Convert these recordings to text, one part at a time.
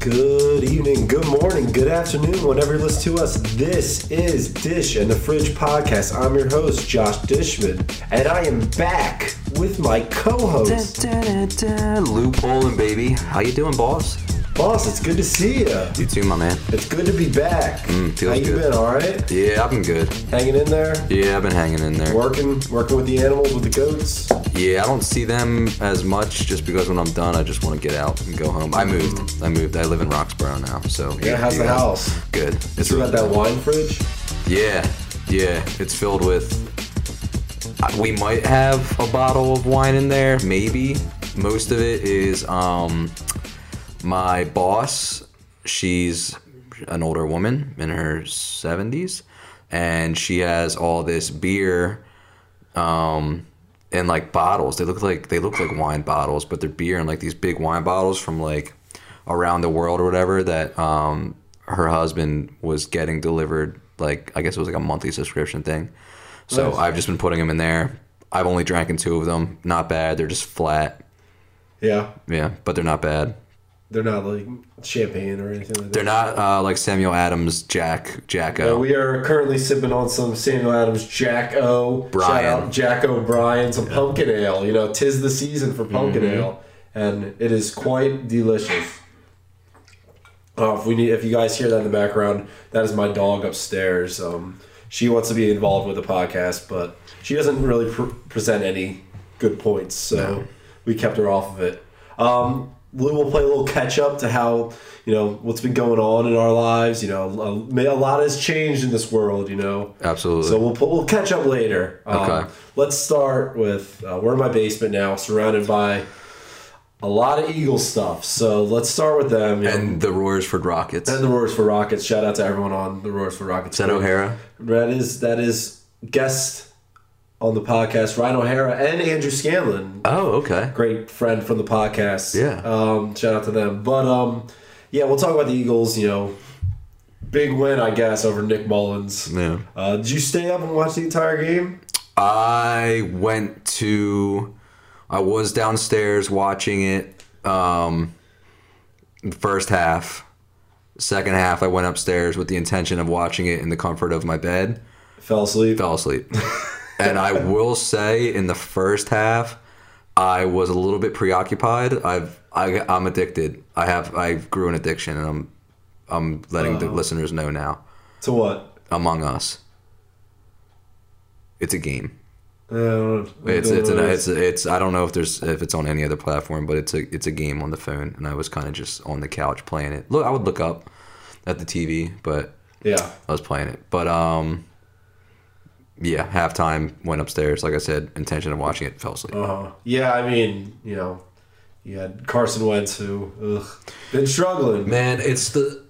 Good evening, good morning, good afternoon, whenever you listen to us. This is Dish and the Fridge podcast. I'm your host, Josh Dishman, and I am back with my co-host. Lou Poland, baby. How you doing, boss? Boss, it's good to see you. You too, my man. It's good to be back. Mm, feels How you good. been? All right? Yeah, I've been good. Hanging in there? Yeah, I've been hanging in there. Working, working with the animals, with the goats. Yeah, I don't see them as much just because when I'm done, I just want to get out and go home. I moved. I moved. I live in Roxborough now, so Yeah, how's the house? Good. It's You really got that wine fridge? Yeah, yeah. It's filled with. uh, We might have a bottle of wine in there, maybe. Most of it is um, my boss. She's an older woman in her seventies, and she has all this beer, um, in like bottles. They look like they look like wine bottles, but they're beer and like these big wine bottles from like around the world or whatever that um, her husband was getting delivered. Like I guess it was like a monthly subscription thing. So Nice. I've just been putting them in there. I've only drank in two of them. Not bad. They're just flat. Yeah. Yeah, but they're not bad. They're not like champagne or anything like that. They're not uh, like Samuel Adams, Jack, Jacko. Uh, we are currently sipping on some Samuel Adams Jack O. Brian. Shout out Jack O'Brien, some pumpkin ale. You know, tis the season for pumpkin Mm-hmm. ale, and it is quite delicious. Uh, if we need, if you guys hear that in the background, that is my dog upstairs. Um, she wants to be involved with the podcast, but she doesn't really pr- present any good points, so we kept her off of it. Um, Lou will play a little catch up to how you know what's been going on in our lives. You know, a, a lot has changed in this world. You know, Absolutely. so we'll we'll catch up later. Um, Okay. Let's start with uh, we're in my basement now, surrounded by a lot of Eagle stuff. So let's start with them. you know. and the Royersford Rockets. And the Royersford Rockets. Shout out to everyone on the Royersford Rockets. Is that O'Hara? That is that is guest on the podcast, Ryan O'Hara and Andrew Scanlon, Oh, okay. great friend from the podcast. Yeah. Um, shout out to them. But um, yeah, we'll talk about the Eagles. You know, big win, I guess, over Nick Mullens. Yeah. Uh, did you stay up and watch the entire game? I went to. I was downstairs watching it. Um, first half. Second half, I went upstairs with the intention of watching it in the comfort of my bed. Fell asleep. Fell asleep. and I will say, in the first half, I was a little bit preoccupied. I've I, I'm addicted. I have I grew an addiction, and I'm I'm letting the listeners know now. To what? Among Us. It's a game. I don't know. It's it's an, it's it's I don't know if there's if it's on any other platform, but it's a it's a game on the phone, and I was kind of just on the couch playing it. Look, I would look up at the TV, but yeah. I was playing it. But um, yeah, halftime went upstairs. Like I said, intention of watching it, fell asleep. Uh-huh. Yeah, I mean, you know, you had Carson Wentz who ugh, been struggling. Man, it's the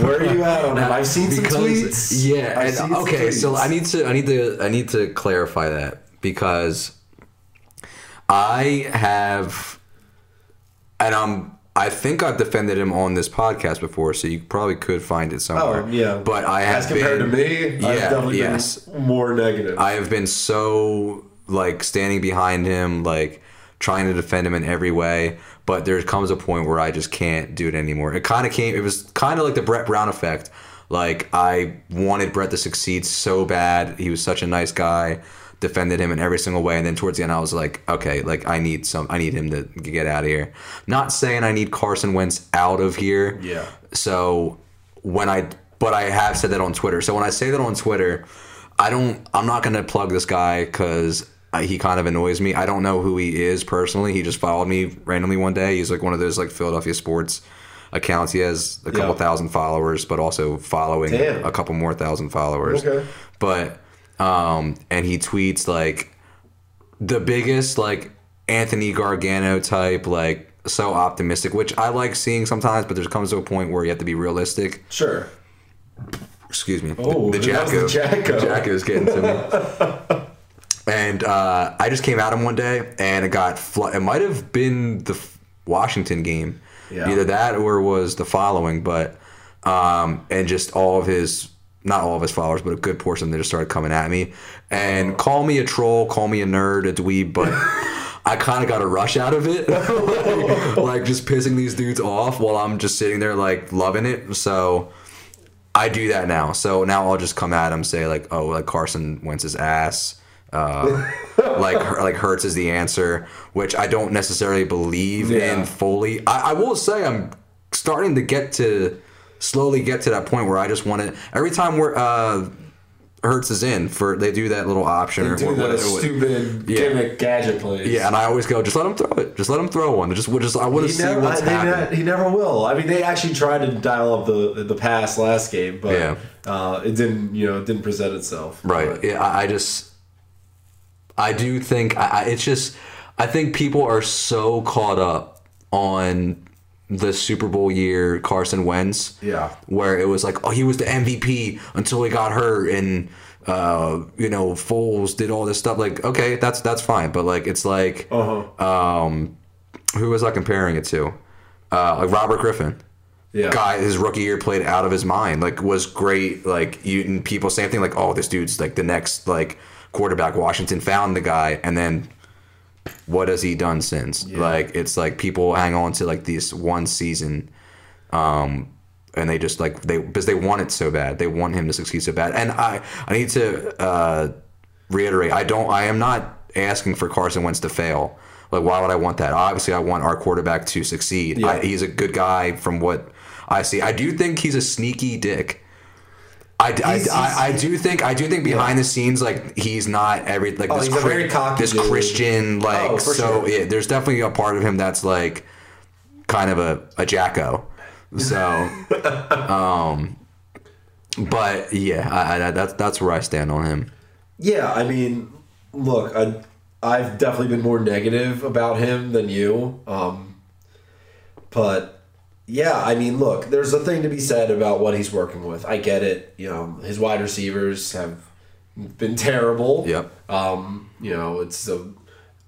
Where are you at on him? I've seen some tweets. Yeah. And- okay. So. I need to I need to I need to clarify that because I have, and I'm I think I've defended him on this podcast before, so you probably could find it somewhere. Oh yeah, But I have as compared been- to me, I've Yeah, definitely yes. been more negative. I have been so like standing behind him, like trying to defend him in every way. But there comes a point where I just can't do it anymore. It kind of came. It was kind of like the Brett Brown effect. Like I wanted Brett to succeed so bad. He was such a nice guy. Defended him in every single way, and then towards the end, I was like, okay, like I need some. I need him to get out of here. Not saying I need Carson Wentz out of here. Yeah. So when I, but I have said that on Twitter. So when I say that on Twitter, I don't. I'm not gonna plug this guy because he kind of annoys me. I don't know who he is personally. He just followed me randomly one day. He's like one of those like Philadelphia sports accounts. He has a couple Yeah. thousand followers, but also following Damn. a couple more thousand followers. Okay. But um, and he tweets like the biggest like Anthony Gargano type like so optimistic, which I like seeing sometimes, but there comes to a point where you have to be realistic. sure. Excuse me. Oh, the, the Jacko. the Jacko. Jacko's getting to me. and uh, I just came at him one day, and it got. Fl- it might have been the F- Washington game, Yeah. either that or was the following, but um, and just all of his. Not all of his followers, but a good portion of them just started coming at me and call me a troll, call me a nerd, a dweeb, but I kind of got a rush out of it, like, like just pissing these dudes off while I'm just sitting there like loving it. So I do that now. So now I'll just come at him say like, oh, like Carson Wentz's ass. Uh, like like Hurts is the answer, which I don't necessarily believe Yeah. in fully. I, I will say I'm starting to get to slowly get to that point where I just want to every time we're uh, Hurts is in for they do that little option or Do what- the what- stupid Yeah. gimmick gadget plays. yeah, and I always go, just let him throw it. Just let him throw one. Just, just I want to He see never, what's they happening. ne- he never will. I mean, they actually tried to dial up the the pass last game, but Yeah. uh, it didn't. You know, it didn't present itself. Right. But- Yeah, I, I just, I do think I, I, it's just, I think people are so caught up on the Super Bowl year Carson Wentz. Yeah. Where it was like, oh, he was the MVP until he got hurt, and uh, you know, Foles did all this stuff. Like, okay, that's that's fine, but like, it's like, Uh-huh. um, who was I comparing it to? Uh, like Robert Griffin Yeah. guy his rookie year played out of his mind like was great like you and people same thing like oh this dude's like the next like quarterback washington found the guy and then what has he done since? Like it's like people hang on to like this one season um and they just like they because they want it so bad. They want him to succeed so bad. And i i need to uh reiterate i don't i am not asking for carson wentz to fail. Like why would i want that? Obviously i want our quarterback to succeed. Yeah. I, he's a good guy from what i see. I do think he's a sneaky dick I, I, He's- I, I do think I do think behind the scenes like he's not every like Oh, this he's a very cocky this. Christian like Oh, so sure. yeah there's definitely a part of him that's like kind of a, a jacko so um but yeah I, I, that's that's where I stand on him Yeah, I mean, look, I, I've definitely been more negative about him than you. Um, but yeah, I mean, look, there's a thing to be said about what he's working with. I get it. You know, his wide receivers have been terrible. Yep. Um, you know, it's a,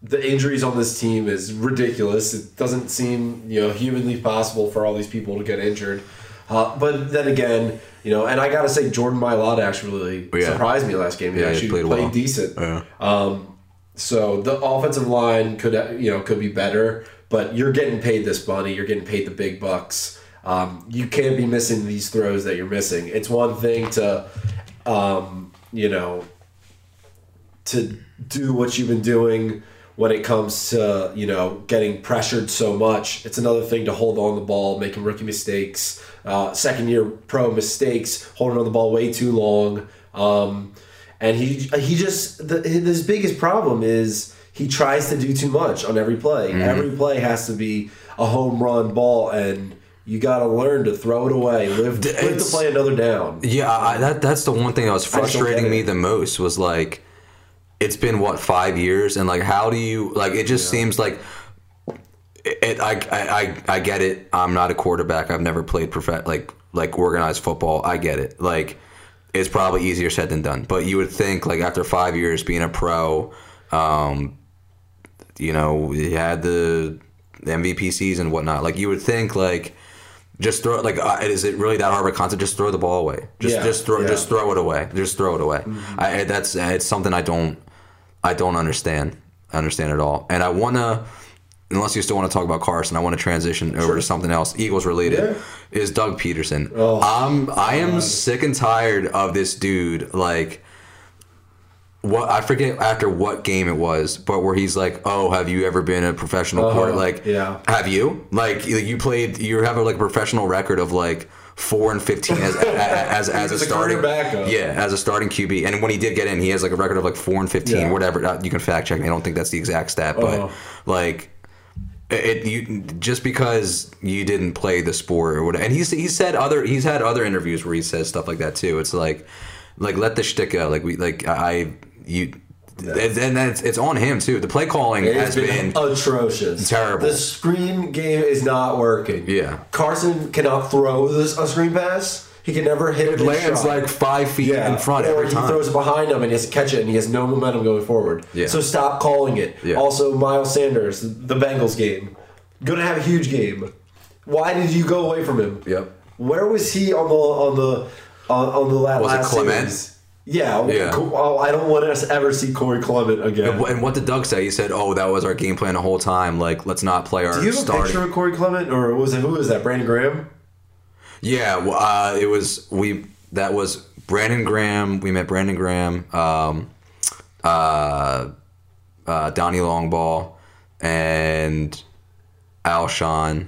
the injuries on this team is ridiculous. It doesn't seem you know humanly possible for all these people to get injured. Uh, but then again, you know, and I gotta say, Jordan Mailata actually Yeah. surprised me last game. He Yeah, he actually played played, well. decent. Yeah. Um, so the offensive line could you know could be better, but you're getting paid this money. You're getting paid the big bucks. Um, you can't be missing these throws that you're missing. It's one thing to, um, you know, to do what you've been doing when it comes to you know getting pressured so much. It's another thing to hold on the ball, making rookie mistakes, uh, second year pro mistakes, holding on the ball way too long. Um, and he he just the, his biggest problem is he tries to do too much on every play. Every play has to be a home run ball, and you got to learn to throw it away. Live, live to play another down. Yeah, I, that that's the one thing that was just don't get frustrating me the most was like, it's been what five years, and like, how do you like? It just seems like. It, I, I, I, I get it. I'm not a quarterback. I've never played prof- like like organized football. I get it. Like, it's probably easier said than done. But you would think like after five years being a pro, um, you know, he had the MVP season and whatnot. Like you would think like just throw like uh, is it really that hard of a concept? Just throw the ball away. Just Yeah, just throw yeah. just throw it away. Just throw it away. I that's it's something I don't I don't understand understand at all. And I wanna unless you still want to talk about Carson, I want to transition over to something else Eagles related. Yeah. Is Doug Pederson? Oh, I'm I am sick and tired of this dude like what I forget after what game it was, but where he's like, "Oh, have you ever been a professional Uh-huh, quarter? Like, yeah. have you? Like, you- played? You have a, like a professional record of like four and fifteen as as as, as a starting, backup. yeah, as a starting QB. And when he did get in, he has like a record of like four and fifteen, Yeah. whatever. Uh, You can fact check me. I don't think that's the exact stat, but Uh-huh. like. It you just because you didn't play the sport or whatever, and he's he said other he's had other interviews where he says stuff like that too. It's like, like let the shtick go. Like we like I you, and and then it's, it's on him too. The play calling It has been, been atrocious. terrible. The screen game is not working. Yeah. Carson cannot throw this a screen pass. He can never hit it lands shot. like five feet in front or every he time. throws it behind him and he has to catch it and he has no momentum going forward. Yeah. So stop calling it. Yeah. Also, Miles Sanders, the Bengals game, gonna have a huge game. Why did you go away from him? Yep. Where was he on the on the on, on the la- Was it last series? Yeah, Yeah. Oh, I don't want to ever see Corey Clement again. And what did Doug say? He said, "Oh, that was our game plan the whole time. Like, let's not play our Do you have a starting." picture of Corey Clement, or was it who was that? Brandon Graham. Yeah, well, uh, it was we. That was Brandon Graham. We met Brandon Graham, um, uh, uh, Donnie Longball, and Alshon.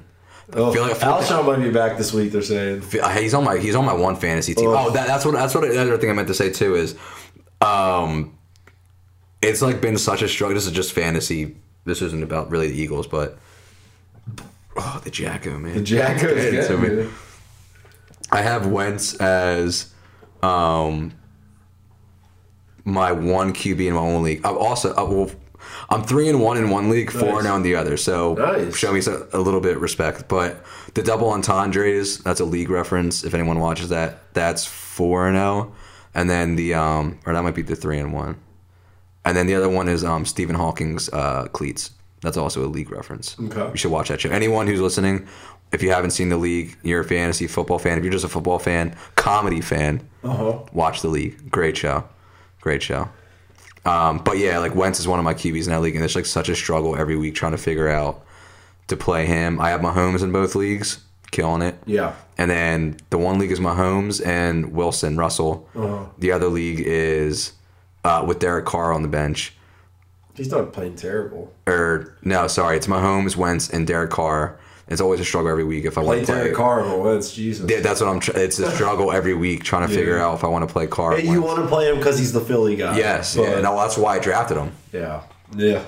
Oh, feel like- I feel like- Alshon might be back this week. They're saying. He's on my he's on my one fantasy team. Oh. Oh, that, that's what that's what the other thing I meant to say too is, um, it's like been such a struggle. This is just fantasy. This isn't about really the Eagles, but oh, the Jacko man, The Jacko Get is into good. me. man. I have Wentz as um my one QB in my own league. I'm also uh, well, I'm three and one in one league, four Nice. and zero in the other. So Nice. show me a little bit of respect. But the double entendres, that's a league reference. If anyone watches that, that's four and zero, and then the um or that might be the three and one, and then the other one is um Stephen Hawking's uh, cleats. That's also a league reference. Okay. You should watch that show. Anyone who's listening, if you haven't seen the league, you're a fantasy football fan. If you're just a football fan, comedy fan, Uh-huh. watch the league. Great show, great show. Um, but yeah, like Wentz is one of my QBs in that league, and it's like such a struggle every week trying to figure out to play him. I have Mahomes in both leagues, killing it. Yeah. And then the one league is Mahomes and Wilson Russell. Uh-huh. The other league is uh, with Derek Carr on the bench. He's not playing terrible. Or no, sorry, it's Mahomes, Wentz, and Derek Carr. It's always a struggle every week if I want to play. Carr over Wentz. Jesus. Yeah, that's what I'm. Tr- it's a struggle every week trying to figure out if I want to play Carr. Hey, you want to play him because he's the Philly guy. Yes, but- yeah. No, that's why I drafted him. Yeah, yeah.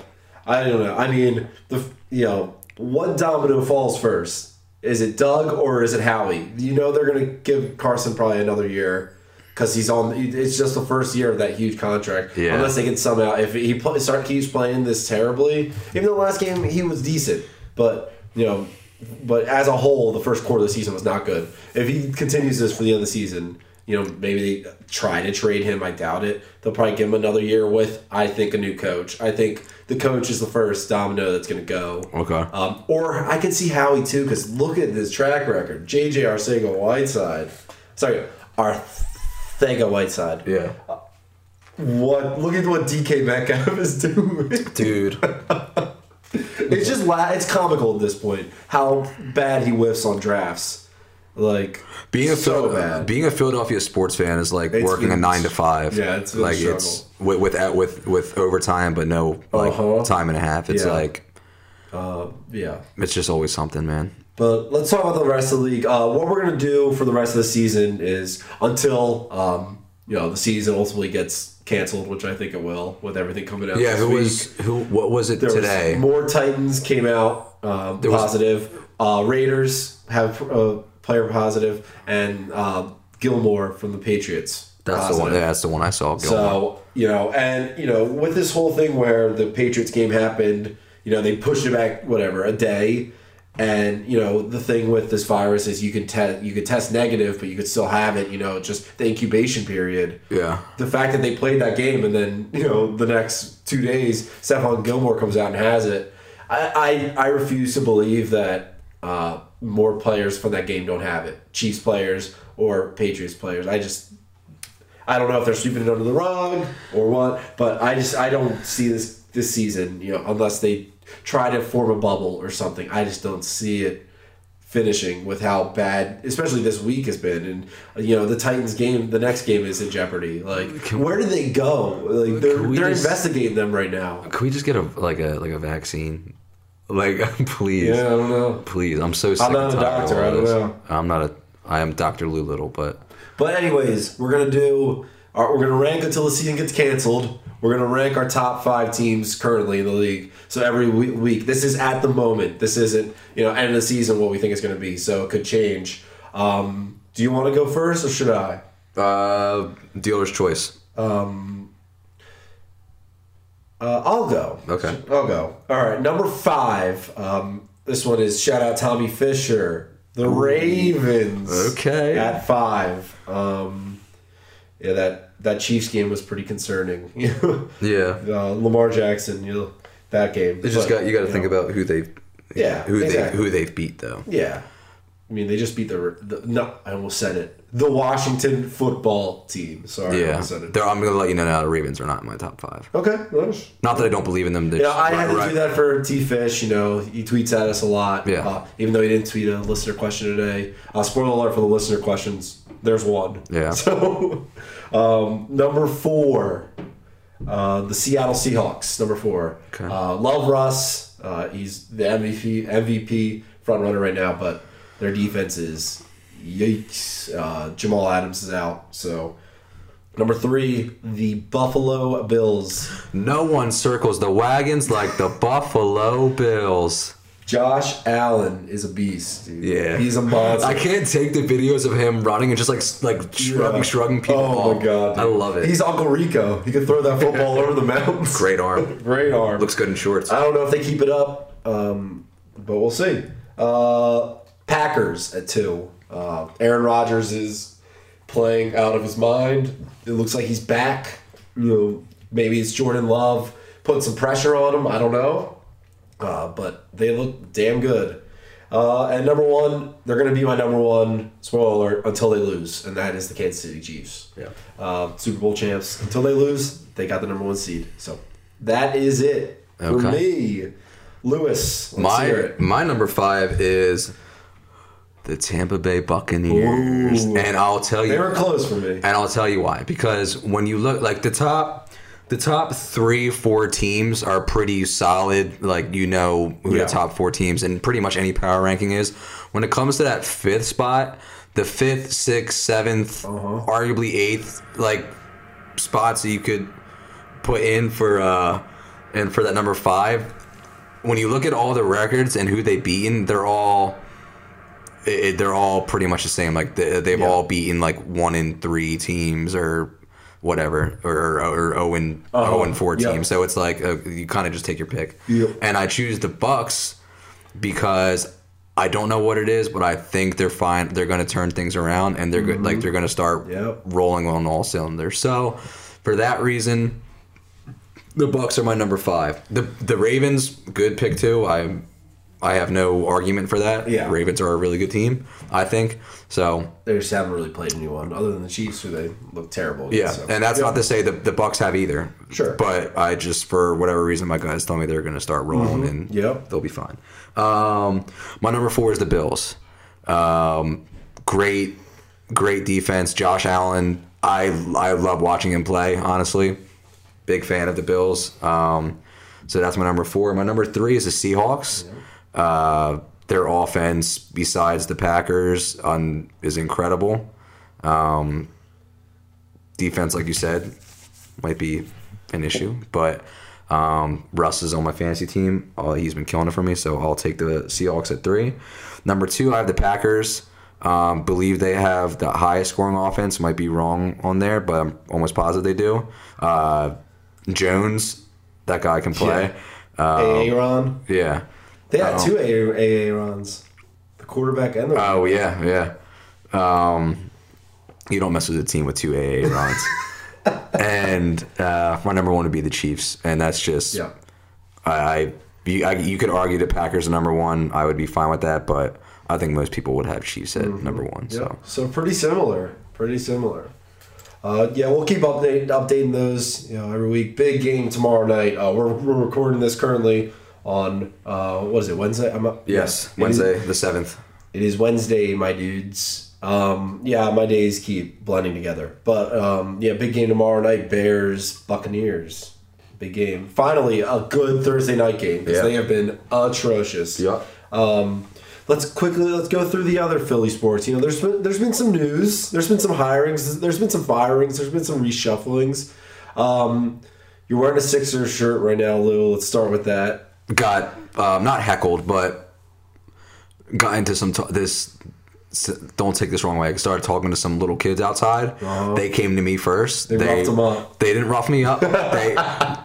I don't know. I mean, the you know what domino falls first? Is it Doug or is it Howie? You know they're gonna give Carson probably another year because he's on. It's just the first year of that huge contract. Yeah. Unless they can somehow, if he play, start keeps playing this terribly, even though last game he was decent, but you know. But as a whole, the first quarter of the season was not good. If he continues this for the end of the season, you know, maybe they try to trade him. I doubt it. They'll probably give him another year with, I think, a new coach. I think the coach is the first domino that's going to go. Okay. Um, or I can see Howie too, because look at this track record. JJ Arcega Whiteside. Sorry, Arcega Whiteside. Yeah. What? Look at what DK Metcalf is doing. Dude. it's just la- it's comical at this point how bad he whiffs on drafts. Like Being a so Phil- bad. being a Philadelphia sports fan is like It's working a nine to five. Yeah, it's been like it's with with with with overtime, but no like Uh-huh. time and a half. It's Yeah. like uh, yeah. it's just always something, man. But let's talk about the rest of the league. Uh, what we're gonna do for the rest of the season is until um, you know the season ultimately gets canceled, which I think it will with everything coming out. Yeah, who week. was who? What was it There was today? more Titans came out um, was- positive. Uh, Raiders have a player positive, and uh, Gilmore from the Patriots. that's the one. Yeah, that's the one I saw. Gilmore. So you know, and you know, with this whole thing where the Patriots game happened, you know, they pushed it back whatever a day, and you know, the thing with this virus is you can test you could test negative, but you could still have it. You know, just the incubation period. yeah, The fact that they played that game and then you know the next two days, Stephon Gilmore comes out and has it. I I, I refuse to believe that uh, more players from that game don't have it. Chiefs players or Patriots players. I just I don't know if they're sweeping it under the rug or what, but I just I don't see this this season, you know, unless they try to form a bubble or something. I just don't see it finishing with how bad, especially this week has been, and you know the Titans game, the next game is in jeopardy. Like, where do they go? Like they're they're just- investigating them right now. Can we just get a like a like a vaccine? Like, please, Yeah, I don't know. please. I'm so sick. I'm not a doctor, I don't know. I'm not a. I am Doctor Little, but But anyways, we're gonna do. Our, we're gonna rank until the season gets canceled. We're gonna rank our top five teams currently in the league. So every week, this is at the moment. This isn't you know end of the season what we think it's gonna be. So it could change. Um, do you want to go first or should I? uh, dealer's choice. Uh, I'll go. Okay. I'll go. All right, number five. Um, this one is shout out Tommy Fisher, the Ravens. Okay. At five. Um, yeah, that that Chiefs game was pretty concerning. Yeah, uh, Lamar Jackson, you know, that game. it's just got you got to think know, about who they've Yeah, who exactly. they who they've beat though. Yeah. I mean, they just beat the, the no. I almost said it. The Washington football team. Sorry, I Yeah, it. They're- I'm gonna let you know now. The Ravens are not in my top five. Okay. Not that I don't believe in them. Yeah, I had to do that for T Fish. You know, he tweets at us a lot. Yeah. Uh, even though he didn't tweet a listener question today. Uh, spoiler alert for the listener questions. There's one. Yeah. So, um, number four, uh, the Seattle Seahawks. Number four. Okay. Uh, love Russ. Uh, he's the MVP MVP front runner right now, but their defense is yikes. Uh, Jamal Adams is out. So. Number three, the Buffalo Bills. No one circles the wagons like the Buffalo Bills. Josh Allen is a beast, dude. Yeah. he's a monster. I can't take the videos of him running and just like like shrugging, Yeah. shrugging people. Oh my god, I love it. He's Uncle Rico. He can throw that football over the mountains. great arm. great arm. Looks good in shorts. I don't know if they keep it up, um, but we'll see. Uh, Packers at two. Uh, Aaron Rodgers is playing out of his mind. It looks like he's back. You know, maybe it's Jordan Love putting some pressure on him. I don't know, uh, but they look damn good. Uh, and number one, they're going to be my number one spoiler alert until they lose, and that is the Kansas City Chiefs. Yeah. Uh, Super Bowl champs. Until they lose, they got the number one seed. So that is it for Okay. me. Lewis, My my number five is the Tampa Bay Buccaneers, Ooh. and I'll tell you, They were close for me. and I'll tell you why. Because when you look like the top, the top three, four teams are pretty solid. Like you know who Yeah. the top four teams, and pretty much any power ranking is. When it comes to that fifth spot, the fifth, sixth, 7th Uh-huh. arguably eighth, like spots that you could put in for uh and for that number five. When you look at all the records and who they beaten, they're all it, they're all pretty much the same. Like they, they've Yeah. all beaten like one in three teams or whatever, or or zero and Uh-huh. zero and four Yeah. teams. So it's like uh, you kind of just take your pick. Yep. And I choose the Bucks because I don't know what it is, but I think they're fine. They're going to turn things around, and they're good. Like they're going to start Mm-hmm. Yep. rolling on all cylinders. So for that reason, the Bucks are my number five. The the Ravens, good pick too. I I have no argument for that. Yeah. Ravens are a really good team. I think so. They just haven't really played anyone other than the Chiefs, who they look terrible. Yeah, so. and that's Yeah. not to say that the Bucks have either. Sure. but I just for whatever reason, my guys tell me they're going to start rolling, and Mm-hmm. Yep. they'll be fine. Um, my number four is the Bills. Um, great, great defense. Josh Allen. I I love watching him play. Honestly, big fan of the Bills. Um, so that's my number four. My number three is the Seahawks. Uh, their offense, besides the Packers, on is incredible. Um, defense, like you said, might be an issue, but um, Russ is on my fantasy team. Uh, he's been killing it for me, so I'll take the Seahawks at three. Number two, I have the Packers. Um, believe they have the highest scoring offense. Might be wrong on there, but I'm almost positive they do. Uh, Jones, that guy can play. Uh, Aaron. yeah. They had Oh. two Aarons, the quarterback and the. Oh yeah, yeah. Um, you don't mess with a team with two AA runs. and uh, my number one would be the Chiefs, and that's just yeah. I, I, you, I you could argue the Packers are number one. I would be fine with that, but I think most people would have Chiefs at number one. Yeah. So So pretty similar. Pretty similar. Uh, yeah, we'll keep update, updating those you know every week. Big game tomorrow night. Uh, we're, we're recording this currently on uh, what is it Wednesday? I'm up. yes, is- Wednesday the seventh. It is Wednesday, my dudes. Um, yeah, my days keep blending together. But um, yeah, big game tomorrow night. Bears Buccaneers. Big game. Finally, a good Thursday night game because Yeah. they have been atrocious. Yeah. Um, let's quickly let's go through the other Philly sports. You know, there's been there's been some news. There's been some hirings. There's been some firings. There's been some reshufflings. Um, you're wearing a Sixers shirt right now, Lou. Let's start with that. Got um, not heckled, but got into some t- this. Don't take this wrong way. I started talking to some little kids outside. They came to me first. Uh-huh. They roughed 'em up. They didn't rough me up. they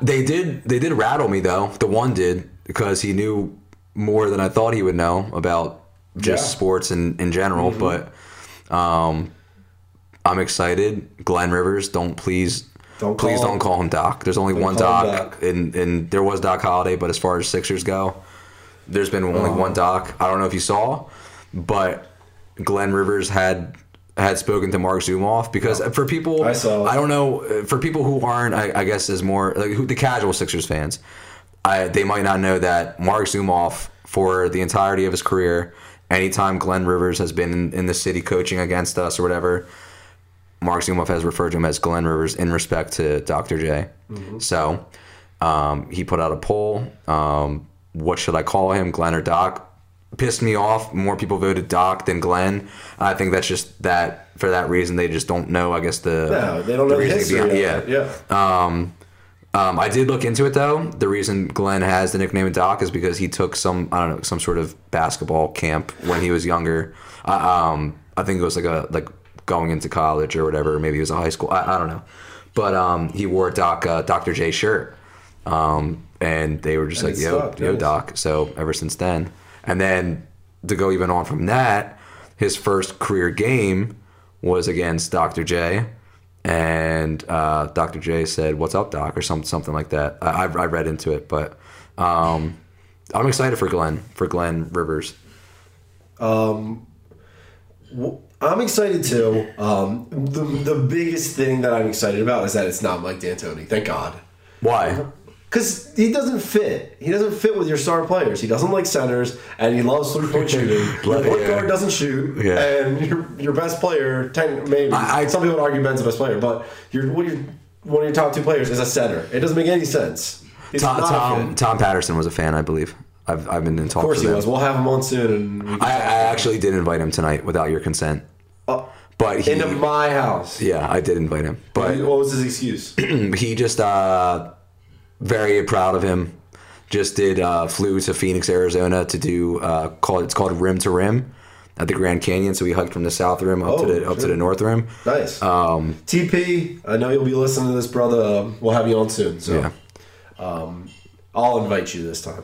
they did they did rattle me though. The one did because he knew more than I thought he would know about just Yeah. Mm-hmm. sports in in general. But um, I'm excited. Glenn Rivers, don't please. Don't please don't call him Doc. There's only one call him Doc, Doc. and and there was Doc Holliday, but as far as Sixers go, there's been only Uh-huh. one Doc. I don't know if you saw, but Glenn Rivers had had spoken to Marc Zumoff because for people I saw. I don't know for people who aren't I, I guess is more like who the casual Sixers fans I, they might not know that Marc Zumoff for the entirety of his career anytime Glenn Rivers has been in, in the city coaching against us or whatever Marc Zumoff has referred to him as Glenn Rivers in respect to Dr. J. So um, he put out a poll. Um, what should I call him, Glenn or Doc? Pissed me off. More people voted Doc than Glenn. I think that's just that for that reason they just don't know. I guess the No, they don't know the reasoning history. behind- of yeah. um, um, I did look into it though. The reason Glenn has the nickname of Doc is because he took some I don't know some sort of basketball camp when he was younger. Uh, um, I think it was like a like going into college or whatever. Maybe he was in high school. I, I don't know. But um, he wore a Doc uh, Dr. J shirt, um, and they were just And like yo stuck, yo nice. Doc. So ever since then, and then to go even on from that, his first career game was against Dr. J. And uh, Dr. J said, "What's up, Doc?" or some, something like that. I, I, I read into it, but um, I'm excited for Glenn for Glenn Rivers. Well, I'm excited too. Um, the the biggest thing that I'm excited about is that it's not Mike D'Antoni. Thank God. Why? Because he doesn't fit. He doesn't fit with your star players. He doesn't like centers, and he loves three point shooting. Your point Yeah. guard doesn't shoot, Yeah. and your your best player, ten, maybe I- I- some people would argue Ben's the best player, but your one of your one of your top two players is a center. It doesn't make any sense. Tom Tom. Tom Patterson was a fan, I believe. I've, I've been in talks Of course he was. We'll have him on soon, and I, I actually did invite him tonight without your consent, it. but he, into my house. yeah, I did invite him, but what was his excuse? he just uh, very proud of him. Just did uh, flew to Phoenix, Arizona to do uh, called it's called Rim to Rim at the Grand Canyon. So we hiked from the South Rim up to Oh, the up to the North Rim. Nice. Um, TP, I know you'll be listening to this, brother. Um, we'll have you on soon, so yeah, I'll invite you this time.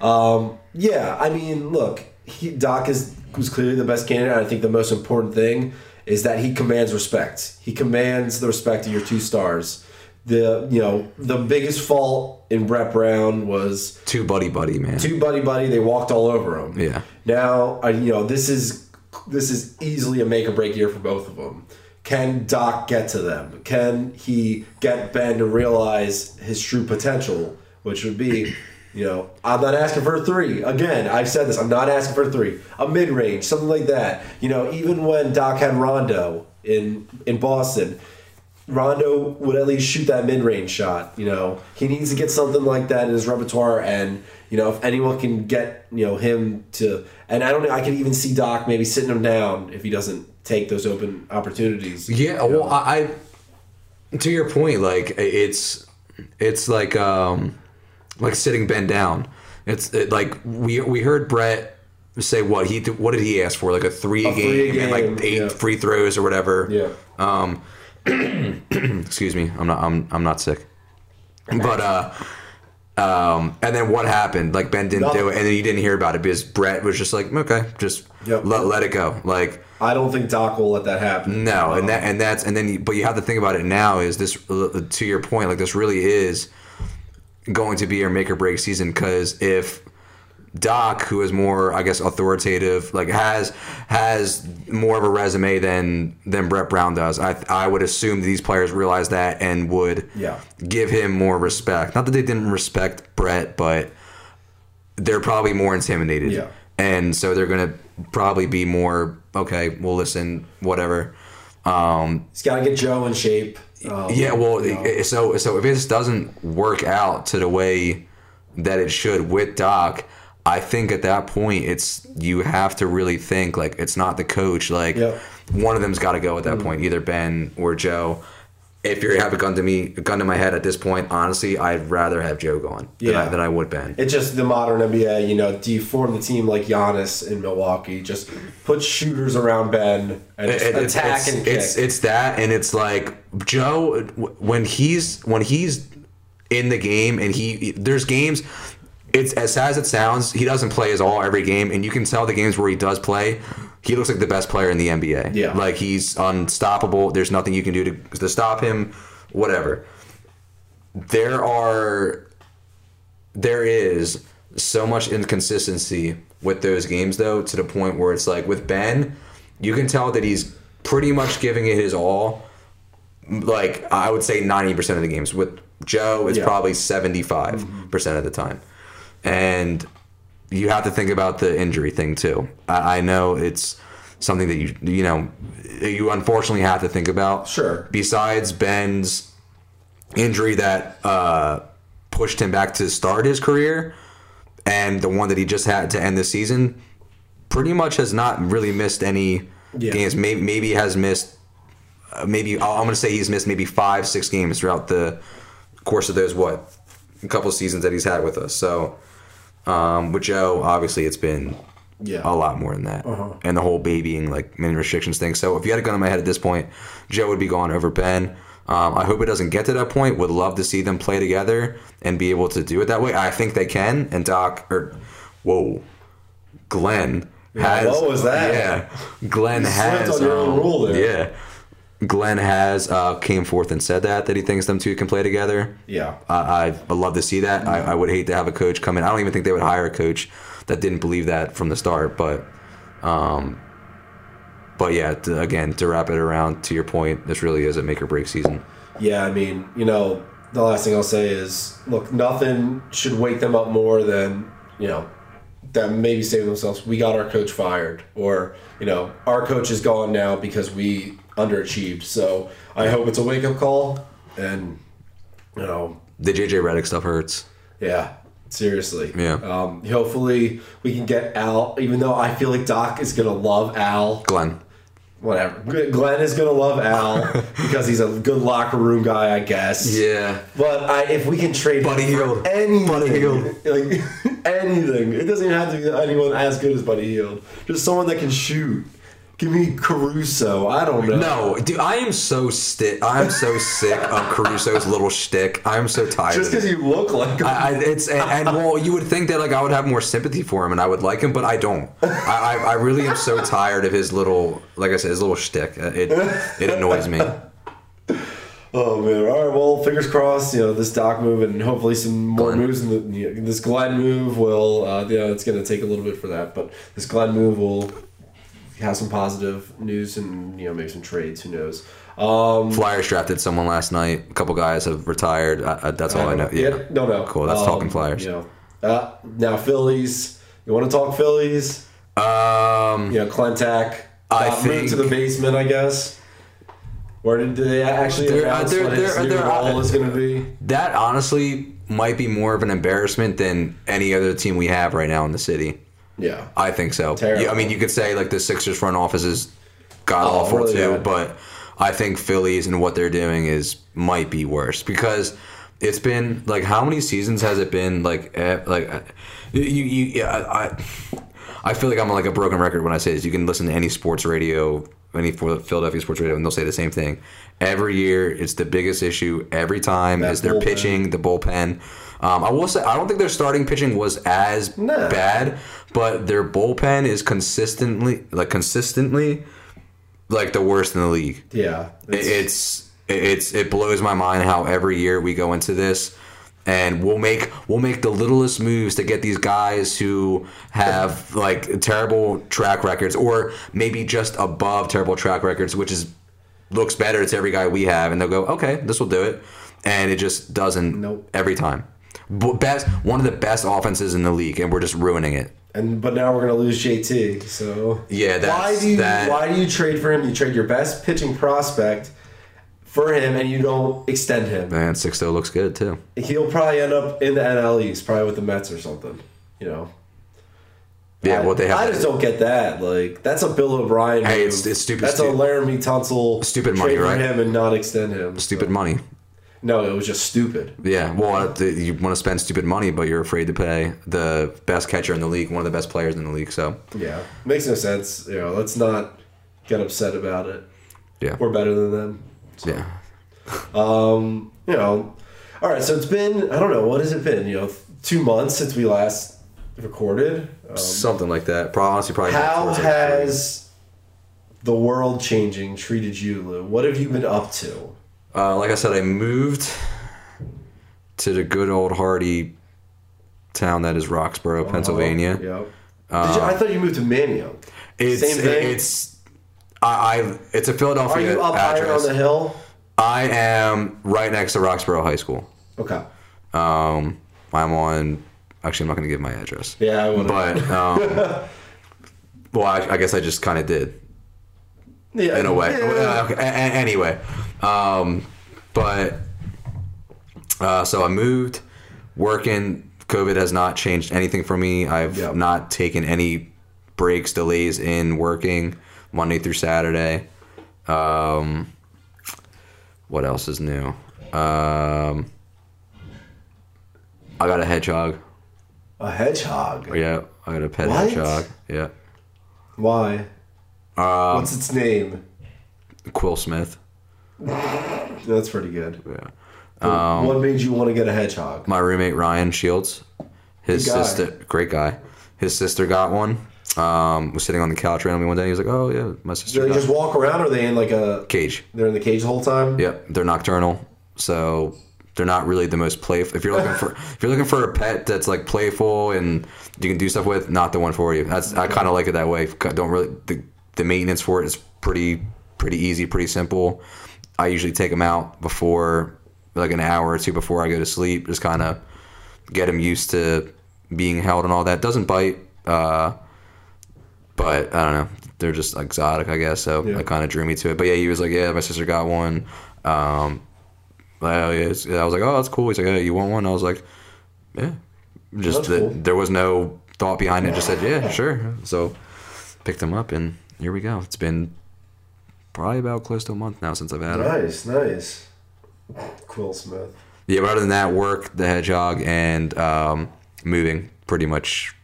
Um, yeah, I mean, look, he, Doc is was clearly the best candidate. I think the most important thing is that he commands respect. He commands the respect of your too stars. The you know the biggest fault in Brett Brown was too buddy buddy man. two buddy buddy. They walked all over him. Yeah. Now, I, you know, this is this is easily a make or break year for both of them. Can Doc get to them? Can he get Ben to realize his true potential, which would be, you know, I'm not asking for a three. Again, I've said this. I'm not asking for a three. A mid range, something like that. You know, even when Doc had Rondo in in Boston, Rondo would at least shoot that mid range shot. You know, he needs to get something like that in his repertoire, and you know, if anyone can get you know him to, and I don't know, I can even see Doc maybe sitting him down if he doesn't take those open opportunities. Yeah, well, I, I to your point, like it's it's like um like sitting Ben down. It's it, like we we heard Brett say what he what did he ask for like a three, a game, three and like eight yeah. free throws or whatever. Yeah. Um, excuse me, I'm not I'm I'm not sick, but uh. Um, and then what happened? Like Ben didn't do it, and then you didn't hear about it because Brett was just like, okay, just Yep. let, let it go. Like, I don't think Doc will let that happen. no, and that and that's and then you, but you have to think about it now is this uh, to your point like this really is going to be your make or break season because if Doc, who is more I guess authoritative, like has has more of a resume than than Brett Brown does, I I would assume these players realize that and would Yeah. give him more respect. Not that they didn't respect Brett, but they're probably more intimidated. Yeah. And so they're gonna probably be more okay. We'll listen, whatever. Um, He's got to get Joe in shape. Um, yeah. Well, i- so so if this doesn't work out to the way that it should with Doc, I think at that point it's you have to really think like it's not the coach. Like Yep. one of them's got to go at that point, either Ben or Joe. If you have a gun to me, a gun to my head at this point, honestly, I'd rather have Joe gone than, Yeah. I, than I would Ben. It's just the modern NBA, you know, do you form the team like Giannis in Milwaukee? Just put shooters around Ben and It- it's, attack it's, and kick. it's it's that and it's like Joe when he's when he's in the game and he there's games it's as sad as it sounds he doesn't play as all every game and you can tell the games where he does play he looks like the best player in the NBA Yeah. like he's unstoppable there's nothing you can do to, to stop him whatever there are there is so much inconsistency with those games though, to the point where it's like with Ben, you can tell that he's pretty much giving it his all. Like I would say ninety percent of the games. With Joe, it's Yeah. probably seventy five percent of the time, and you have to think about the injury thing too. I, I know it's something that you you know you unfortunately have to think about. Sure. Besides Ben's injury that uh, pushed him back to start his career, and the one that he just had to end the season, pretty much has not really missed any Yeah. games. Maybe maybe has missed. Uh, maybe I'm going to say he's missed maybe five six games throughout the course of those what a couple seasons that he's had with us. So um, with Joe, obviously it's been Yeah. a lot more than that, Uh-huh. and the whole babying like many restrictions thing. So if you had a gun in my head at this point, Joe would be gone over Ben. Um, I hope it doesn't get to that point. Would love to see them play together and be able to do it that way. I think they can. And Doc, or whoa, Glenn Yeah, has. what was that? Yeah, Glenn You has. on your own um, rule there. Yeah, Glenn has uh, came forth and said that that he thinks them two can play together. Yeah. I I'd love to see that. I, I would hate to have a coach come in. I don't even think they would hire a coach that didn't believe that from the start. But, um, but yeah, to, again, to wrap it around to your point, this really is a make or break season. Yeah, I mean, you know, the last thing I'll say is, look, nothing should wake them up more than, you know, them maybe saying to themselves, we got our coach fired, or, you know, our coach is gone now because we underachieved. So I hope it's a wake up call, and, you know, The JJ Redick stuff hurts. yeah, seriously. Yeah. Um, hopefully we can get Al, even though I feel like Doc is going to love Al. Glenn, Whatever. Glenn is going to love Al because he's a good locker room guy, I guess. yeah, But I, if we can trade Buddy him Hield. anything, Buddy Hield. like anything, it doesn't even have to be anyone as good as Buddy Hield. Just someone that can shoot. Give me Caruso. I don't know. no, dude, I am so stick. I'm so sick of Caruso's little shtick. I'm so tired. just because you look like him. I, I, it's and, and well, you would think that like I would have more sympathy for him and I would like him, but I don't. I, I, I really am so tired of his little, like I said, his little shtick. It it annoys me. Oh man! All right. Well, fingers crossed. You know this Doc move and hopefully some more Glenn. moves. In the, you know, this Glenn move will. Uh, yeah, it's going to take a little bit for that, but this Glenn move will have some positive news and you know maybe some trades. Who knows? Um, Flyers drafted someone last night. A couple guys have retired. I, I, that's all I know. Yeah. No, no. Cool. That's Um, talking Flyers. You know, uh, now Phillies. You want to talk Phillies? Um. You know, Klentak. I got moved to the basement. I guess. Where did, they actually They're- announce they're- what his new role is going to be? That honestly might be more of an embarrassment than any other team we have right now in the city. Yeah. I think so. Yeah, I mean, you could say like the Sixers front office is god Oh, awful really too, bad. but I think Phillies and what they're doing is might be worse because it's been like how many seasons has it been? Like, eh, like eh, you, you, yeah, I, I feel like I'm like a broken record when I say this. You can listen to any sports radio, any for Philadelphia sports radio, and they'll say the same thing. Every year, it's the biggest issue. Every time That is their bullpen. pitching, the bullpen. Um, I will say, I don't think their starting pitching was as No. bad, but their bullpen is consistently, like consistently, like the worst in the league. Yeah. It- It's it's it blows my mind how every year we go into this and we'll make we'll make the littlest moves to get these guys who have like terrible track records or maybe just above terrible track records which is looks better to every guy we have and they'll go okay this will do it and it just doesn't Nope. every time best one of the best offenses in the league and we're just ruining it and but now we're going to lose JT. So Yeah, that's- why do you that- why do you trade for him? You trade your best pitching prospect for him, and you don't extend him. man Sixto looks good too He'll probably end up in the NL East, probably with the Mets or something. You know. yeah well they have I just don't get that. Like that's a Bill O'Brien. Hey, move. it's- it's stupid That's stu- a Laremy Tunsil. Stupid money, right? him and not extend him. stupid So- money No, it was just stupid. Yeah, well, uh, you want to spend stupid money, but you're afraid to pay the best catcher in the league, one of the best players in the league. So, Yeah, makes no sense. You know, let's not get upset about it. yeah, We're better than them. Yeah. Um, you know, all right. So it's been I don't know what has it been? You know, two months since we last recorded. Um, Something like that. Probably, honestly, probably. how has the world changing treated you, Lou? What have you been up to? Uh, like I said, I moved to the good old hardy town that is Roxborough, Pennsylvania. Yep. Did you, I thought you moved to Manayunk. It's Same thing. it's I, I it's a Are Philadelphia you up higher on the hill? I am right next to Roxborough High School. Okay. Um, I'm on. Actually, I'm not going to give my address. Yeah, I would. But um, well, I, I guess I just kind of did yeah, in a way. Yeah. Uh, okay, a- a- anyway, um, but uh, so I moved, working. COVID has not changed anything for me. I've Yep. not taken any breaks, delays in working Monday through Saturday. Um, what else is new? Um, I got a hedgehog. A hedgehog. Yeah, I got a pet What? hedgehog. Yeah, Why? um, What's its name? Quill Smith. That's pretty good. Yeah. what made you want to get a hedgehog? my roommate Ryan Shields, his sister, great guy. His sister got one. Um, was sitting on the couch randomly one day. He was like, "Oh yeah, my Do sister they got just walk around, or are they in like a? cage." They're in the cage the whole time. Yep, they're nocturnal, so they're not really the most playful. If you're looking for if you're looking for a pet that's like playful and you can do stuff with, not the one for you. That's I kind of like it that way. Don't really the the maintenance for it is pretty pretty easy, pretty simple. I usually take them out before like an hour or two before I go to sleep, just kind of get them used to being held and all that. Doesn't bite, uh, but I don't know. They're just exotic, I guess. So Yeah. it kind of drew me to it. But yeah, he was like, "Yeah, my sister got one." Um, well, yeah, I was like, "Oh, that's cool." He's like, "Yeah, you want one?" I was like, "Yeah." Just that cool. there was no thought behind it. Just said, "Yeah, sure." So picked him up, and here we go. It's been probably about close to a month now since I've had him. Nice, nice. Quill Smith. Yeah, but other than that, work, the hedgehog, and um, moving, pretty much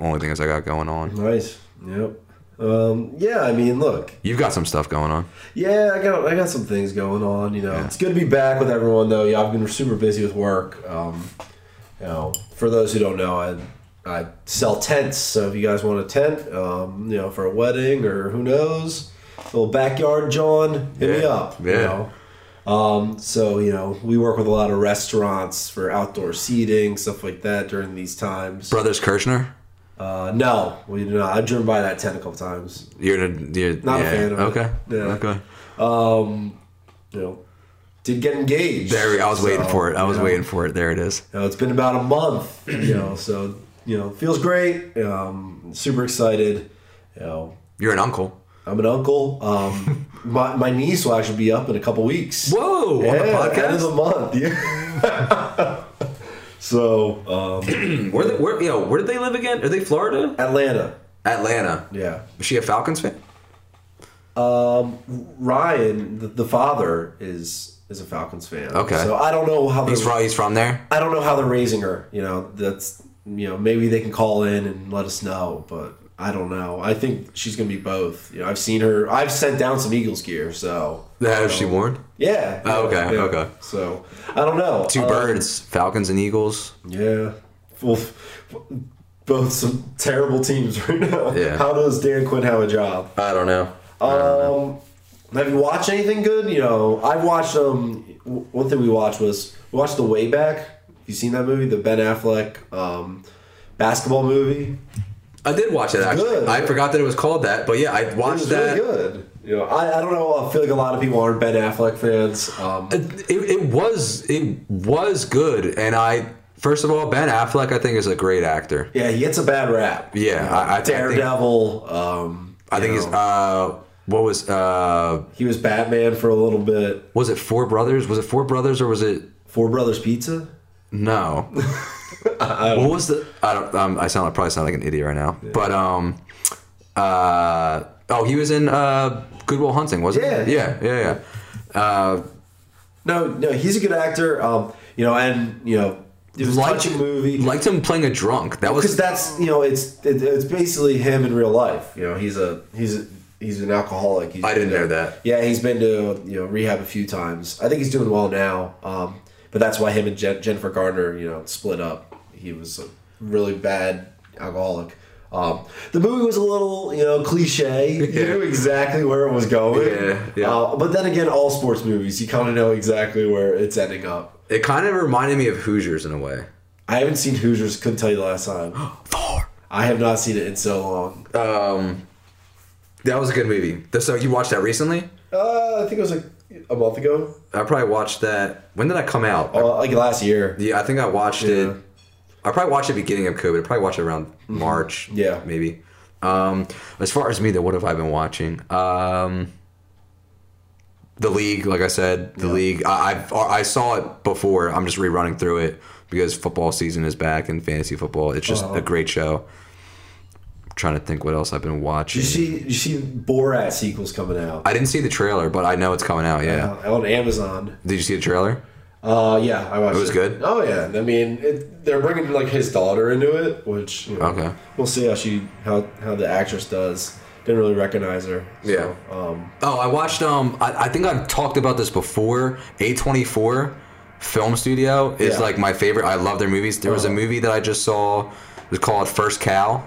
only things I got going on. Nice. Yep. Um, yeah, I mean, look. You've got some stuff going on. Yeah, I got I got some things going on. You know, it's good to be back with everyone though. Yeah, I've been super busy with work. Um, you know, for those who don't know, I I sell tents. So if you guys want a tent, um, you know, for a wedding or who knows, little backyard John, hit me Yeah, up. You yeah. know. Um, so you know, we work with a lot of restaurants for outdoor seating, stuff like that during these times. Brothers Kirchner, Uh, no, we do not. I've driven by that tent a couple times. you're, you're Not a fan of it. okay. Yeah. Okay. Um, you know, did get engaged. There, I was waiting for it. I was you know, waiting for it. There it is. You know, it's been about a month. You know, so you know, feels great. Um, super excited. You know, You're an uncle. I'm an uncle. Um, my, my niece will actually be up in a couple weeks. Whoa! Yeah, on the End of podcast. the month. Yeah. So um, Where, they, where, yo, where did they live again? Are they Florida? Atlanta. Atlanta. Yeah. Was she a Falcons fan? Um, Ryan, the, the father, is is a Falcons fan. Okay. So I don't know how He's from. He's from there. I don't know how they're raising her. You know, that's you know maybe they can call in and let us know, but I don't know. I think she's gonna be both. You know, I've seen her. I've sent down some Eagles gear, so Has she worn? yeah. Oh, okay, yeah. okay. So I don't know. Two Um, birds, Falcons and Eagles. Yeah. Well, both some terrible teams right now. Yeah. How does Dan Quinn have a job? I don't know. Um, have you watched anything good? You know, I've watched. Um, one thing we watched was we watched The Way Back. You seen that movie, the Ben Affleck um, basketball movie? I did watch it actually. good. I forgot that it was called that, but yeah, I It watched was that. really good. You know, I, I don't know. I feel like a lot of people aren't Ben Affleck fans. Um, It, it was it was good, and I first of all, Ben Affleck I think is a great actor. yeah, he gets a bad rap. Yeah, You know, I- I- I think- Daredevil. um, I you think he's uh what was uh he was Batman for a little bit. was it Four Brothers? Was it Four Brothers or was it Four Brothers Pizza. no? what was the I don't um, I sound I probably sound like an idiot right now, but um uh oh he was in uh Good Will Hunting wasn't Yeah. he? Yeah, yeah, yeah. Uh, No, no, he's a good actor. Um, you know, and you know, it was a liked, touching movie. liked him playing a drunk. That was because that's you know it's it, it's basically him in real life. You know, he's a he's a, he's an alcoholic. He's I didn't to- know that. Yeah, he's been to you know rehab a few times. I think he's doing well now. Um, but that's why him and Jen, Jennifer Gardner you know split up. He was a really bad alcoholic. Um, the movie was a little, you know, cliche. You Yeah. knew exactly where it was going. Yeah, yeah. Uh, but then again, all sports movies, you kind of know exactly where it's ending up. it kind of reminded me of Hoosiers in a way. I haven't seen Hoosiers. Couldn't tell you the last time. I I have not seen it in so long. Um, that was a good movie. So you watched that recently? Uh, I think it was like a month ago, I probably watched that. When did I come out? uh, like last year. Yeah, I think I watched Yeah. it. I probably watched it beginning of COVID. I probably watched it around March. Mm-hmm. Yeah. maybe. Um, as far as me, though, what have I been watching? Um, the League, like I said, the Yeah. League. I, I've I saw it before. I'm just rerunning through it because football season is back and fantasy football. It's just Uh-huh. a great show. Trying to think what else I've been watching. Did you see? Did you see Borat sequels coming out? I didn't see the trailer, but I know it's coming out. Yeah. Uh, on Amazon. Did you see the trailer? Uh, yeah, I watched It was good? Oh yeah, I mean, it, they're bringing like his daughter into it, which you know, Okay. We'll see how she how how the actress does. Didn't really recognize her. So, Yeah. Um. Oh, I watched. Um, I, I think I've talked about this before. A24 film studio is Yeah. like my favorite. I love their movies. There was a Uh-huh. movie that I just saw. It was called First Cow.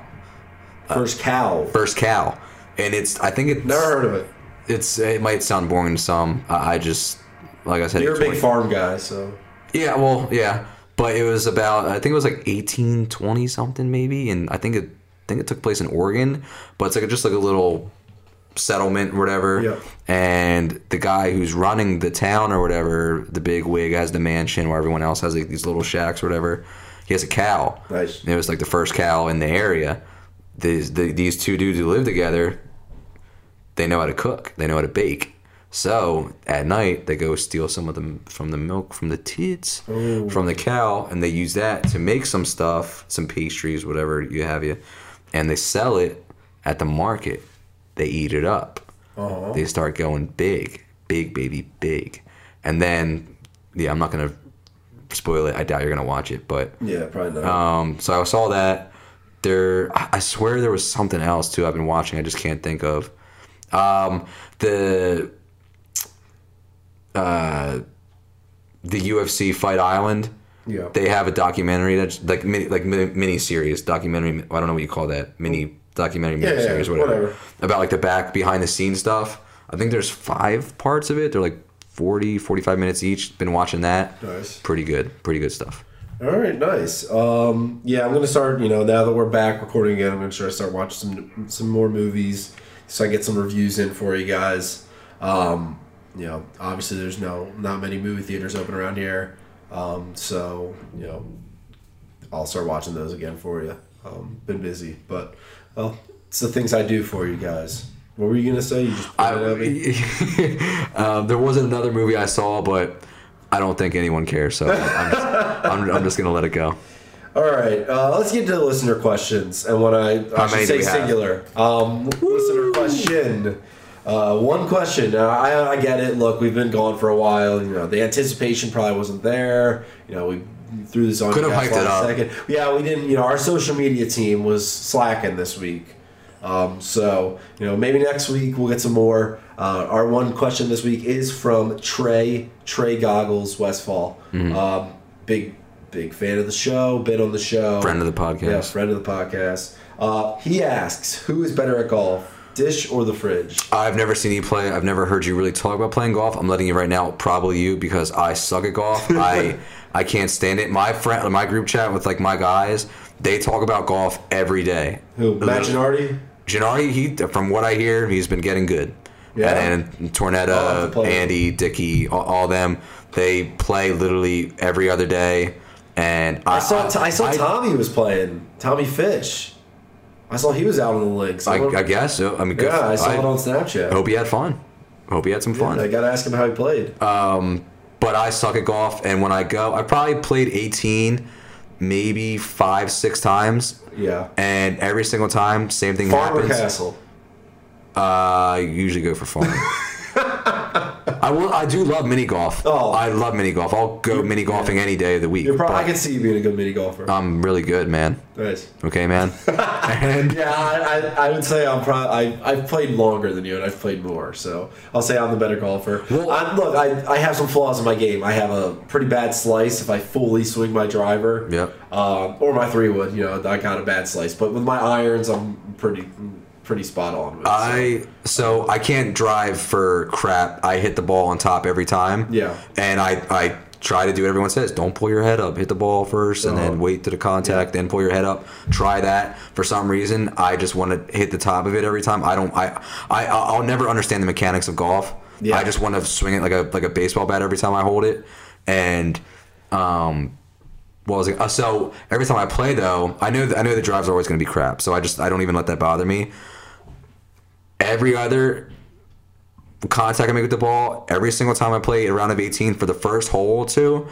Uh, first cow. First Cow, and it's. I think it's. Never heard of it. It's. It might sound boring to some. I, I just. Like I said, You're a big 20 farm guy, so Yeah, well, yeah, but it was about I think it was like eighteen twenty something maybe, and I think it I think it took place in Oregon, but it's like just like a little settlement or whatever. Yep. And the guy who's running the town or whatever, the big wig has the mansion where everyone else has like these little shacks or whatever. He has a cow. Nice. And it was like the first cow in the area. These the, these two dudes who live together, they know how to cook. They know how to bake. So at night they go steal some of them from the milk from the tits from the cow, and they use that to make some stuff, some pastries, whatever you have you, and they sell it at the market. They eat it up. uh They start going big, big baby, big, and then yeah, I'm not gonna spoil it. I doubt you're gonna watch it, but yeah, probably not. um, so I saw that. There, I swear there was something else too. I've been watching. I just can't think of. Um, the uh, the UFC Fight Island. yeah. They have a documentary that's like mini, like mini series documentary. I don't know what you call that mini documentary Yeah, mini yeah, series, whatever. whatever. About like the back behind the scenes stuff. I think there's five parts of it. They're like 40, 45 minutes each. Been watching that. Nice. Pretty good. Pretty good stuff. All right, nice. Um, yeah, I'm gonna start. You know, now that we're back recording again, I'm gonna try to start watching some some more movies, so I get some reviews in for you guys. Um, you know, obviously there's no not many movie theaters open around here, um, so you know, I'll start watching those again for you. Um, been busy, but well, it's the things I do for you guys. What were you gonna say? You just pointed at me? I, um, there wasn't another movie I saw, but I don't think anyone cares, so I'm just, I'm, I'm just gonna let it go. All right, uh, let's get to the listener questions. And when I, I How should many do say we have? singular, um, listener question. Uh, one question. I, I get it. Look, we've been gone for a while. You know, the anticipation probably wasn't there. You know, we threw this on. Could you have guys hyped it last up. Second. Yeah, we didn't. You know, our social media team was slacking this week. Um, so you know, maybe next week we'll get some more. Uh, our one question this week is from Trey Trey Goggles Westfall. Mm-hmm. Um, big big fan of the show. Been on the show. Friend of the podcast. Yeah, friend of the podcast. Uh, he asks, who is better at golf, dish or the fridge? I've never seen you play. I've never heard you really talk about playing golf. I'm letting you right now, probably you, because I suck at golf. I I can't stand it. My friend, my group chat with like my guys, they talk about golf every day. Who? Matt Gennardi, he from what I hear, he's been getting good. Yeah. And, and I'll have to Tornetta, Andy, Dicky, all, all them, they play literally every other day. And I, I saw. I saw I- Tommy was playing. Tommy Fish. I saw he was out on the links. I, I guess so. I mean, good. yeah, I saw I it on Snapchat. hope he had fun. Hope he had some fun. I gotta ask him how he played. Um, but I suck at golf, and when I go, I probably played 18, maybe five, six times, yeah. and every single time, same thing Farm or happens. Castle? Uh, I usually go for farm. I will. I do love mini golf. Oh. I love mini golf. I'll go mini golfing any day of the week. You're probably. I but can see you being a good mini golfer. I'm really good, man. nice. Okay, man. and Yeah, I, I, I would say I'm probably I, I've played longer than you and I've played more, so I'll say I'm the better golfer. Well- I, look, I, I have some flaws in my game. I have a pretty bad slice if I fully swing my driver. Yep. Um, or my three wood, you know, I got a bad slice. But with my irons, I'm pretty pretty spot on with. so. I so I can't drive for crap. I hit the ball on top every time. Yeah. And I I try to do what everyone says. Don't pull your head up. Hit the ball first, and then Uh-huh. wait to the contact. Then pull your head up. Try that. For some reason, I just want to hit the top of it every time. I don't. I. I. I'll never understand the mechanics of golf. Yeah. I just want to swing it like a like a baseball bat every time I hold it, and um, what was it? Uh, so every time I play though, I know I know the drives are always going to be crap. So I just I don't even let that bother me. Every other contact I make with the ball, every single time I play a round of 18 for the first hole or two,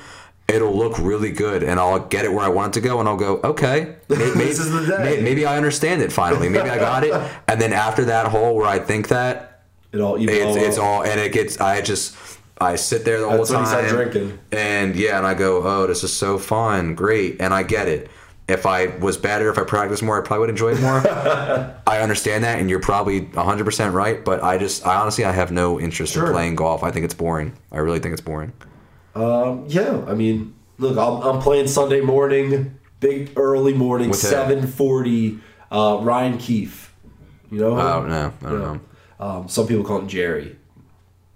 it'll look really good, and I'll get it where I want it to go, and I'll go, okay, may- maybe, This is the day. may- maybe I understand it finally. Maybe I got it, and then after that hole where I think that, It all you it's, blow it's all and it gets i just i sit there the whole That's time drinking. and yeah and i go oh this is so fun great and i get it if i was better if i practiced more i probably would enjoy it more i understand that and you're probably 100% right but i just i honestly i have no interest Sure. in playing golf i think it's boring i really think it's boring Um, yeah, I mean, look, I'm, I'm playing Sunday morning, big early morning, seven forty. Uh, Ryan Keefe, you know? oh no i don't Yeah. know Um, some people call him Jerry.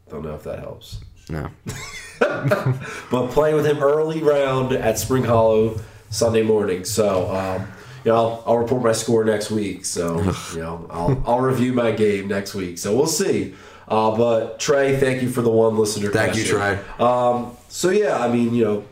Don't know if that helps. no But playing with him early round at Spring Hollow Sunday morning. So, um, you know, I'll, I'll report my score next week. So, you know, I'll, I'll review my game next week. So we'll see. Uh, but Trey, thank you for the one listener. Thank you. Trey. Um, so yeah, I mean, you know,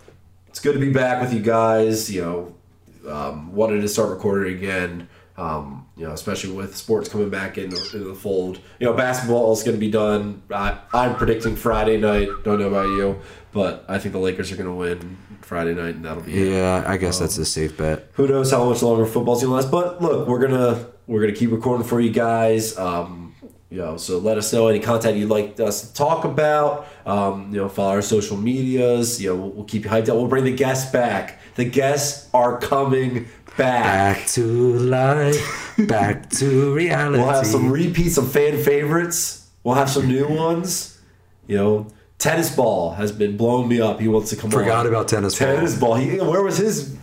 it's good to be back with you guys. You know, um, wanted to start recording again. Um, you know, especially with sports coming back in, into the fold. You know, basketball is going to be done. I, I'm predicting Friday night. Don't know about you, but I think the Lakers are going to win Friday night, and that'll be it. yeah i guess that's a safe bet Who knows how much longer football's going to last? But look, we're gonna we're gonna keep recording for you guys. Um, you know, so let us know any content you'd like us to talk about. Um, you know, follow our social medias. You know, we'll, we'll keep you hyped up. We'll bring the guests back. The guests are coming back. back to life back to reality We'll have some repeats, some fan favorites. We'll have some new ones. You know, tennis ball has been blowing me up. He wants to come on. forgot about tennis ball. tennis ball. He, where was his?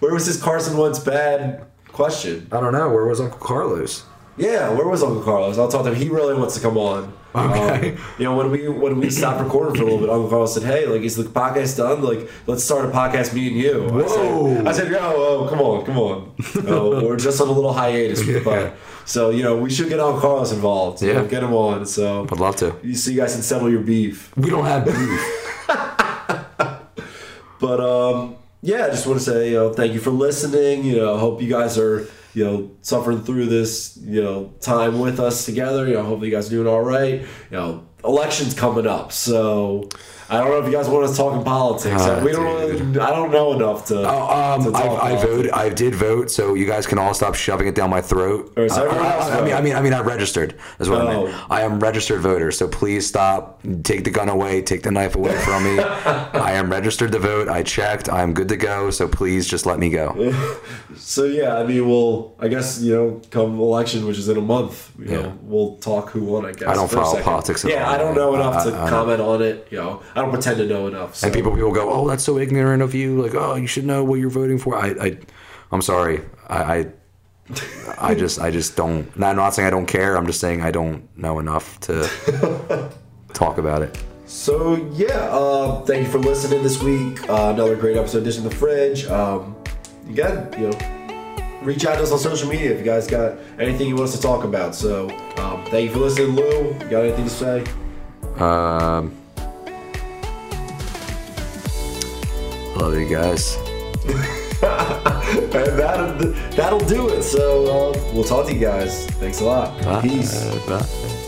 Where was his Carson Wentz bad question? i don't know where was uncle carlos Yeah, where was Uncle Carlos? I'll talk to him. He really wants to come on. Okay. Um, you know, when we when we stopped recording for a little bit, Uncle Carlos said, "Hey, like, is the podcast done? Like, let's start a podcast, me and you." I Whoa. said, I said, "Yo, oh, come on, come on. Uh, we're just on a little hiatus, but so you know, we should get Uncle Carlos involved. Yeah. get him on. So I'd love to you so you guys can settle your beef. we don't have beef But um, yeah, I just want to say, you know, thank you for listening. You know, hope you guys are, you know, suffering through this, you know, time with us together. You know, hopefully you guys are doing all right. You know, elections coming up, so I don't know if you guys want us talking politics. Ah, we don't. dude. I don't know enough to. Oh, to um, talk I, I voted. I did vote, so you guys can all stop shoving it down my throat. Uh, I, I- I mean. I mean, I mean, I registered. Is what I Oh. meant. I am registered voter, so please stop. Take the gun away. Take the knife away from me. I am registered to vote. I checked. I am good to go. So please just let me go. So yeah, I mean, we'll. I guess you know, come election, which is in a month. You Yeah. know, we'll talk who won. I guess. I don't follow politics at Yeah, I don't know enough I- to I- I comment on it. You know, I don't pretend to know enough. So. And people, people go, "Oh, that's so ignorant of you." Like, "Oh, you should know what you're voting for." I, I I'm sorry. I, I, I just, I just don't. I'm not saying I don't care. I'm just saying I don't know enough to talk about it. So yeah, uh, thank you for listening this week. Uh, another great episode of Dish in the Fridge. Um, you got you know, reach out to us on social media if you guys got anything you want us to talk about. So um, thank you for listening, Lou. You got anything to say? Um, love you guys. And that'll that'll do it. So uh, we'll talk to you guys. Thanks a lot. Peace. Bye. Bye.